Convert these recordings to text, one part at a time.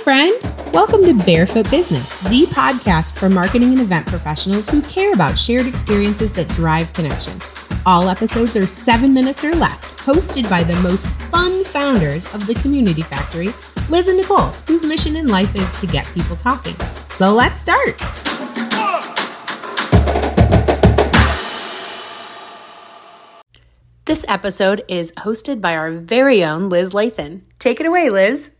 friend. Welcome to Barefoot Business, the podcast for marketing and event professionals who care about shared experiences that drive connection. All episodes are seven minutes or less, hosted by the most fun founders of the Community Factory, Liz and Nicole, whose mission in life is to get people talking. So let's start. This episode is hosted by our very own Liz Lathan. Take it away, Liz.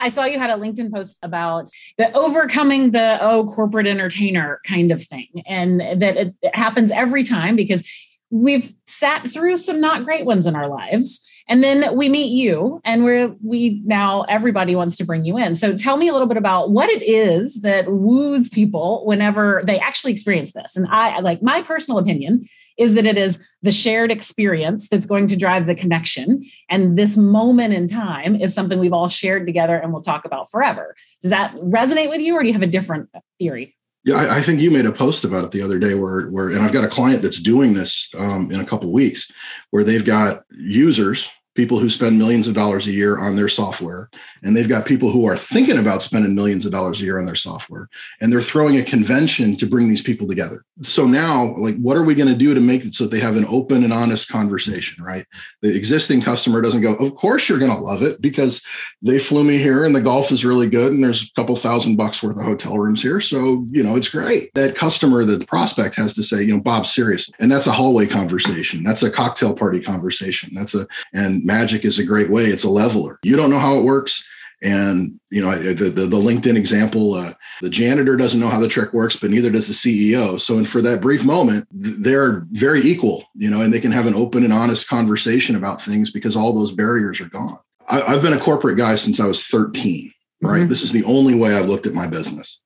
I saw you had a LinkedIn post about the overcoming the oh corporate entertainer kind of thing, and that it, it happens every time because we've sat through some not great ones in our lives and then we meet you and we're we now everybody wants to bring you in. So tell me a little bit about what it is that woos people whenever they actually experience this. And i like my personal opinion is that it is the shared experience that's going to drive the connection. And this moment in time is something we've all shared together and we'll talk about forever. Does that resonate with you or do you have a different theory yeah, I, I, think you made a post about it the other day where, where, and I've got a client that's doing this um, in a couple weeks, where they've got users people who spend millions of dollars a year on their software and they've got people who are thinking about spending millions of dollars a year on their software and they're throwing a convention to bring these people together. So now like what are we going to do to make it so that they have an open and honest conversation right? The existing customer doesn't go of course you're going to love it because they flew me here and the golf is really good and there's a couple thousand bucks worth of hotel rooms here. So you know it's great. That customer the prospect has to say you know bob serious and that's a hallway conversation. That's a cocktail party conversation. That's a and magic is a great way. It's a leveler. You don't know how it works. And you know the the, the LinkedIn example, uh, the janitor doesn't know how the trick works, but neither does the CEO. So, and for that brief moment, they're very equal, you know, and they can have an open and honest conversation about things because all those barriers are gone. I, have been a corporate guy since I was 13. Right, mm-hmm. this is the only way I've looked at my business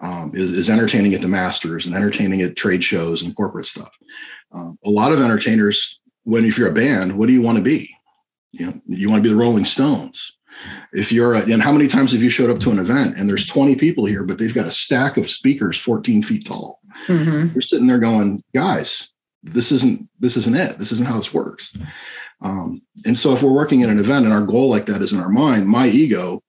um, is, is entertaining at the masters and entertaining at trade shows and corporate stuff. Um, a lot of entertainers, when if you're a band, what do you want to be? You know, you want to be the Rolling Stones. If you're, a, and how many times have you showed up to an event and there's 20 people here, but they've got a stack of speakers 14 feet tall? Mm-hmm. You're sitting there going, guys, this isn't this isn't it. This isn't how this works. Um, and so, if we're working in an event and our goal like that is in our mind, my ego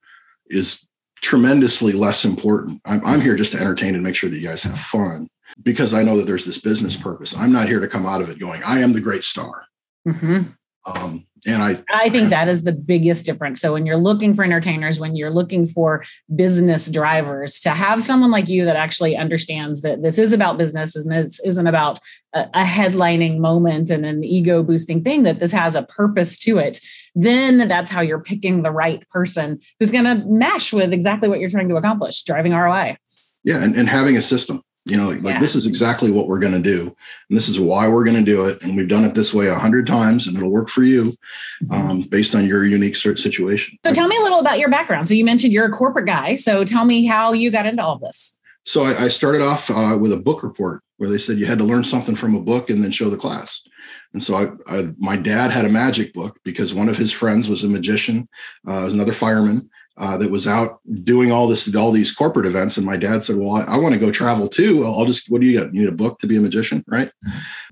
is tremendously less important. I'm, I'm here just to entertain and make sure that you guys have fun because I know that there's this business purpose. I'm not here to come out of it going, I am the great star. Mm-hmm. Um, and I, I think that is the biggest difference. So when you're looking for entertainers, when you're looking for business drivers, to have someone like you that actually understands that this is about business and this isn't about a, a headlining moment and an ego boosting thing, that this has a purpose to it, then that's how you're picking the right person who's going to mesh with exactly what you're trying to accomplish, driving ROI. Yeah, and, and having a system you know like, yeah. this is exactly what we're going to do and this is why we're going to do it and we've done it this way a hundred times and it'll work for you mm-hmm. um, based on your unique situation so tell me a little about your background so you mentioned you're a corporate guy so tell me how you got into all this so i, I started off uh, with a book report where they said you had to learn something from a book and then show the class and so I, I my dad had a magic book because one of his friends was a magician uh, was another fireman uh, that was out doing all this, all these corporate events. And my dad said, "Well, I, I want to go travel too. I'll, just. What do you got? You need a book to be a magician, right?"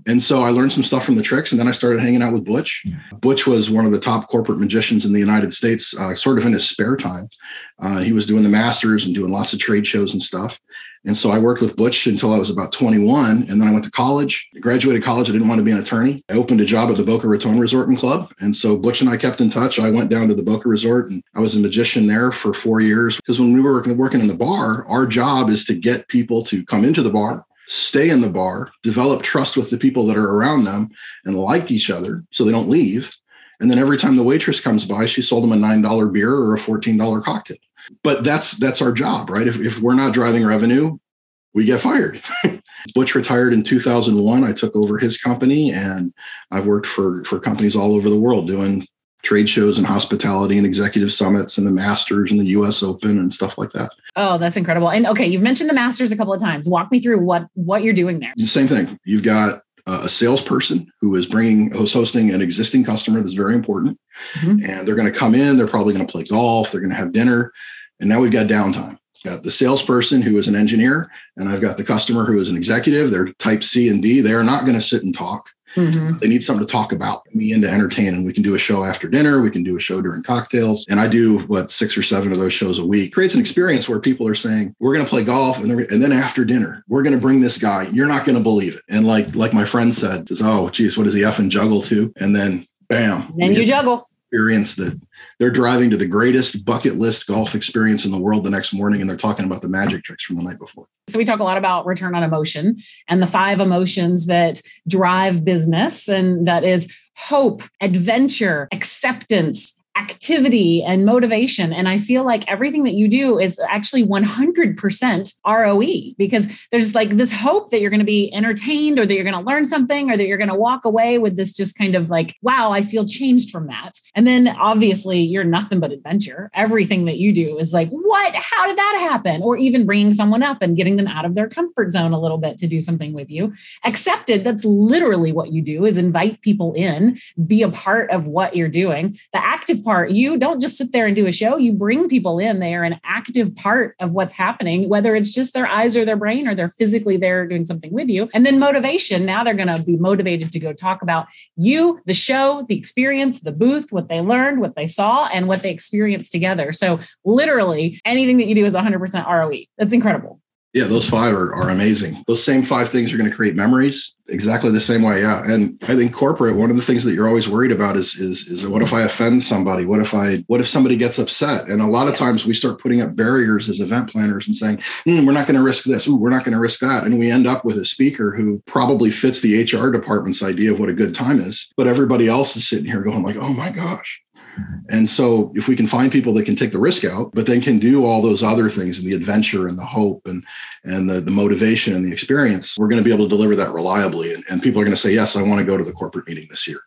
And so I learned some stuff from the tricks, and then I started hanging out with Butch. Butch was one of the top corporate magicians in the United States, uh, sort of in his spare time. Uh, he was doing the masters and doing lots of trade shows and stuff. And so I worked with Butch until I was about 21. And then I went to college, I graduated college. I didn't want to be an attorney. I opened a job at the Boca Raton Resort and Club. And so Butch and I kept in touch. I went down to the Boca Resort and I was a magician there for four years. Because when we were working in the bar, our job is to get people to come into the bar, stay in the bar, develop trust with the people that are around them and like each other so they don't leave. And then every time the waitress comes by, she sold them a $9 beer or a $14 cocktail. But that's that's our job right? If, if we're not driving revenue we get fired. Butch retired in 2001 i took over his company and i've worked for for companies all over the world doing trade shows and hospitality and executive summits and the masters and the us open and stuff like that oh that's incredible and okay you've mentioned the masters a couple of times walk me through what what you're doing there The same thing you've got a salesperson who is bringing who's hosting an existing customer that's very important mm-hmm. and they're going to come in they're probably going to play golf they're going to have dinner and now we've got downtime. Got the salesperson who is an engineer, and I've got the customer who is an executive. They're type C and D. They are not going to sit and talk. Mm-hmm. They need something to talk about, me into entertain. And we can do a show after dinner. We can do a show during cocktails. And I do what six or seven of those shows a week. Creates an experience where people are saying, we're going to play golf. And, and then after dinner, we're going to bring this guy. You're not going to believe it. And like, like my friend said, oh, geez, what does he F and juggle to? And then bam. And then you juggle. Experience that they're driving to the greatest bucket list golf experience in the world the next morning and they're talking about the magic tricks from the night before. So we talk a lot about return on emotion and the five emotions that drive business and that is hope, adventure, acceptance, activity and motivation. And I feel like everything that you do is actually 100% ROE because there's like this hope that you're going to be entertained or that you're going to learn something or that you're going to walk away with this just kind of like, wow, I feel changed from that. And then obviously you're nothing but adventure. Everything that you do is like, what? How did that happen? Or even bringing someone up and getting them out of their comfort zone a little bit to do something with you. Accepted, that's literally what you do is invite people in, be a part of what you're doing. The active part. You don't just sit there and do a show, you bring people in. They are an active part of what's happening, whether it's just their eyes or their brain or they're physically there doing something with you. And then motivation. Now they're going to be motivated to go talk about you, the show, the experience, the booth, what they learned, what they saw, and what they experienced together. So literally anything that you do is 100% ROE. That's incredible. Yeah, those five are, are amazing. Those same five things are going to create memories exactly the same way. Yeah. And I think corporate, one of the things that you're always worried about is, is, is what if I offend somebody? What if I, what if somebody gets upset? And a lot of times we start putting up barriers as event planners and saying, mm, we're not going to risk this. Ooh, we're not going to risk that. And we end up with a speaker who probably fits the HR department's idea of what a good time is. But everybody else is sitting here going like, oh my gosh, and so if we can find people that can take the risk out, but then can do all those other things and the adventure and the hope and and the, the motivation and the experience, we're going to be able to deliver that reliably. And, and people are going to say, yes, I want to go to the corporate meeting this year.